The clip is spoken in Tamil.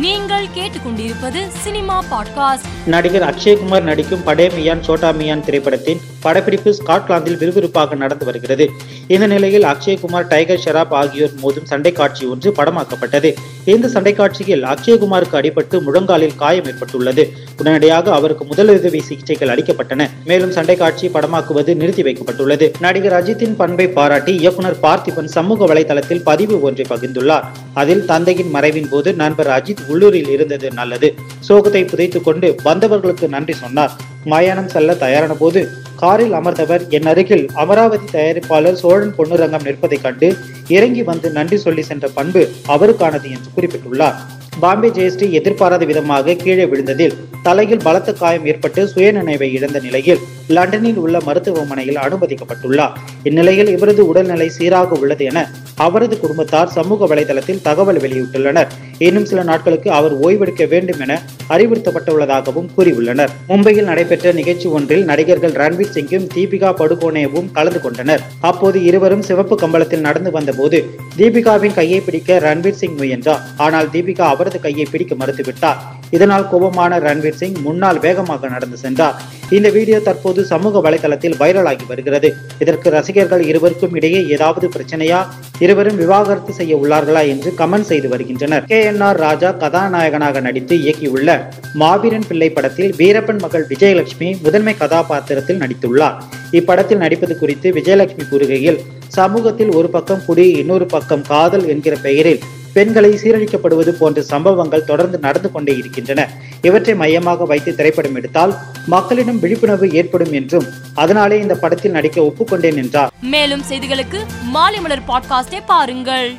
நீங்கள் கேட்டுக்கொண்டிருப்பது சினிமா பாட்காஸ்ட். நடிகர் அக்ஷய்குமார் நடிக்கும் படே மியான் சோட்டா மியான் திரைப்படத்தின் படப்பிடிப்பு ஸ்காட்லாந்தில் விறுவிறுப்பாக நடந்து வருகிறது. இந்த நிலையில் அக்ஷய்குமார் டைகர் ஷெராப் ஆகியோர் மோதும் சண்டை காட்சி ஒன்று படமாக்கப்பட்டது. இந்த சண்டை காட்சியில் அக்ஷய்குமாருக்கு அடிபட்டு முழங்காலில் காயம் ஏற்பட்டுள்ளது. உடனடியாக அவருக்கு முதலுதவி சிகிச்சைகள் அளிக்கப்பட்டன. மேலும் சண்டை காட்சி படமாக்குவது நிறுத்தி வைக்கப்பட்டுள்ளது. நடிகர் அஜித்தின் பண்பை பாராட்டி இயக்குனர் பார்த்திபன் சமூக வலைதளத்தில் பதிவு ஒன்றை பகிர்ந்துள்ளார். அதில் தந்தையின் மறைவின் போது நண்பர் அஜித் உள்ளூரில் இருந்தது நல்லது. சோகத்தை புதைத்துக் கொண்டு வந்தவர்களுக்கு நன்றி சொன்னார். மயானம் செல்ல தயாரான போது காரில் அமர்ந்தவர் என் அருகில் அமராவதி தயாரிப்பாளர் சோழன் பொன்னுரங்கம் நிற்பதைக் கண்டு இறங்கி வந்து நன்றி சொல்லி சென்ற பண்பு அவருக்கானது என்று குறிப்பிட்டுள்ளார். பாம்பே ஜெயஸ்ரீ எதிர்பாராத விதமாக கீழே விழுந்ததில் தலையில் பலத்த காயம் ஏற்பட்டு சுயநினைவை இழந்த நிலையில் லண்டனில் உள்ள மருத்துவமனையில் அனுமதிக்கப்பட்டுள்ளார். இந்நிலையில் இவரது உடல்நிலை சீராக உள்ளது என அவரது குடும்பத்தார் சமூக வலைதளத்தில் தகவல் வெளியிட்டுள்ளனர். இன்னும் சில நாட்களுக்கு அவர் ஓய்வெடுக்க வேண்டும் என அறிவுறுத்தப்பட்டுள்ளதாகவும் கூறியுள்ளனர். மும்பையில் நடைபெற்ற நிகழ்ச்சி ஒன்றில் நடிகர்கள் ரன்வீர் சிங்கும் தீபிகா படுகோனேவும் கலந்து கொண்டனர். அப்போது இருவரும் சிவப்பு கம்பளத்தில் நடந்து வந்தபோது தீபிகாவின் கையை பிடிக்க ரன்வீர் சிங் முயன்றார். ஆனால் தீபிகா அவரது கையை பிடிக்க மறுத்துவிட்டார். இதனால் கோபமான ரன்வீர் சிங் முன்னால் வேகமாக நடந்து சென்றார். இந்த வீடியோ தற்போது சமூக வலைதளத்தில் வைரலாகி வருகிறது. இதற்கு ரசிகர்கள் இருவருக்கும் இடையே ஏதாவது பிரச்சனையா? இருவரும் விவாகரத்து செய்ய உள்ளார்களா என்று கமெண்ட் செய்து வருகின்றனர். கே. என் ஆர் ராஜா கதாநாயகனாக நடித்து இயக்கியுள்ள மாவீரன் பிள்ளை படத்தில் வீரப்பன் மகள் விஜயலட்சுமி முதன்மை கதாபாத்திரத்தில் நடித்துள்ளார். இப்படத்தில் நடிப்பது குறித்து விஜயலட்சுமி கூறுகையில் சமூகத்தில் ஒரு பக்கம் குடி இன்னொரு பக்கம் காதல் என்கிற பெயரில் பெண்களை சீரழிக்கப்படுவது போன்ற சம்பவங்கள் தொடர்ந்து நடந்து கொண்டே இருக்கின்றன. இவற்றை மையமாக வைத்து திரைப்படம் எடுத்தால் மக்களிடம் விழிப்புணர்வு ஏற்படும் என்றும் அதனாலே இந்த படத்தில் நடிக்க ஒப்புக்கொண்டேன் என்றார். மேலும் செய்திகளுக்கு மாலை மலர் பாட்காஸ்டை பாருங்கள்.